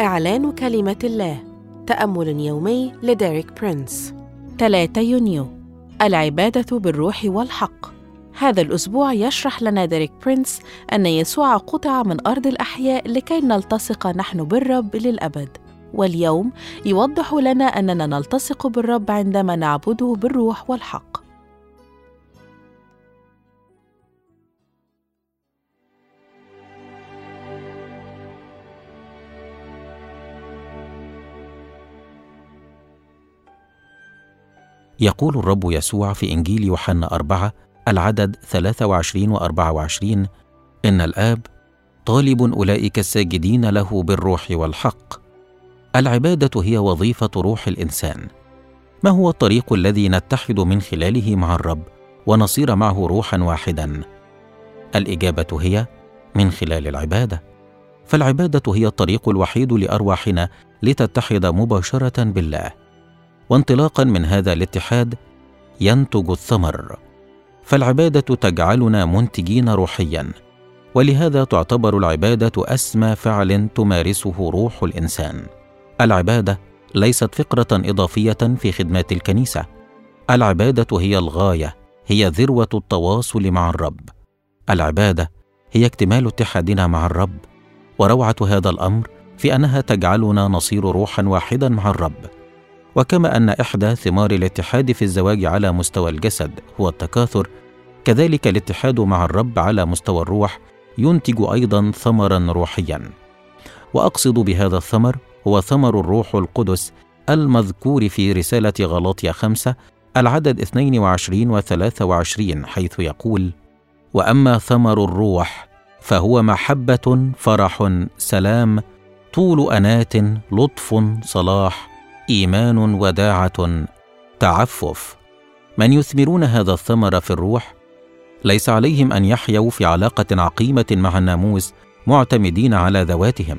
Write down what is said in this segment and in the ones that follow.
إعلان كلمة الله. تأمل يومي لديريك برينس. 3 يونيو. العبادة بالروح والحق. هذا الأسبوع يشرح لنا ديريك برينس أن يسوع قطع من أرض الأحياء لكي نلتصق نحن بالرب للأبد. واليوم يوضح لنا أننا نلتصق بالرب عندما نعبده بالروح والحق. يقول الرب يسوع في إنجيل يوحنا أربعة العدد 23 و 24 إن الآب طالب أولئك الساجدين له بالروح والحق. العبادة هي وظيفة روح الإنسان. ما هو الطريق الذي نتحد من خلاله مع الرب ونصير معه روحا واحدا؟ الإجابة هي من خلال العبادة. فالعبادة هي الطريق الوحيد لأرواحنا لتتحد مباشرة بالله. وانطلاقا من هذا الاتحاد ينتج الثمر. فالعبادة تجعلنا منتجين روحيا ولهذا تعتبر العبادة أسمى فعل تمارسه روح الإنسان. العبادة ليست فقرة إضافية في خدمات الكنيسة. العبادة هي الغاية هي ذروة التواصل مع الرب. العبادة هي اكتمال اتحادنا مع الرب وروعة هذا الأمر في أنها تجعلنا نصير روحا واحدا مع الرب. وكما أن إحدى ثمار الاتحاد في الزواج على مستوى الجسد هو التكاثر كذلك الاتحاد مع الرب على مستوى الروح ينتج أيضا ثمرا روحيا. وأقصد بهذا الثمر هو ثمر الروح القدس المذكور في رسالة غلاطيا خمسة العدد 22 و 23 حيث يقول: وأما ثمر الروح فهو محبة، فرح، سلام، طول أنات، لطف، صلاح، إيمان وداعة تعفف. من يثمرون هذا الثمر في الروح ليس عليهم أن يحيوا في علاقة عقيمة مع الناموس معتمدين على ذواتهم.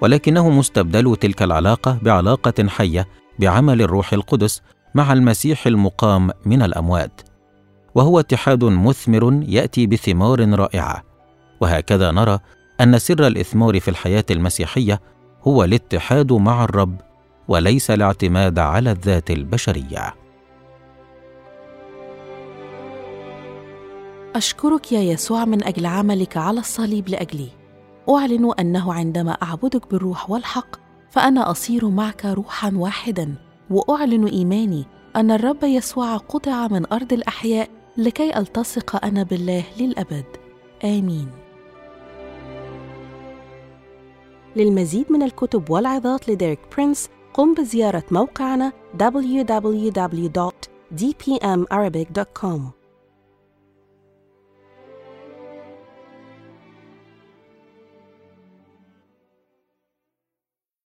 ولكنهم استبدلوا تلك العلاقة بعلاقة حية بعمل الروح القدس مع المسيح المقام من الأموات. وهو اتحاد مثمر يأتي بثمار رائعة. وهكذا نرى أن سر الإثمار في الحياة المسيحية هو الاتحاد مع الرب وليس الاعتماد على الذات البشرية. أشكرك يا يسوع من أجل عملك على الصليب لأجلي. أعلن أنه عندما أعبدك بالروح والحق فأنا أصير معك روحا واحدا وأعلن إيماني أن الرب يسوع قطع من أرض الأحياء لكي ألتصق أنا بالله للأبد. آمين. للمزيد من الكتب والعظات لديريك برينس قم بزيارة موقعنا www.dpmarabic.com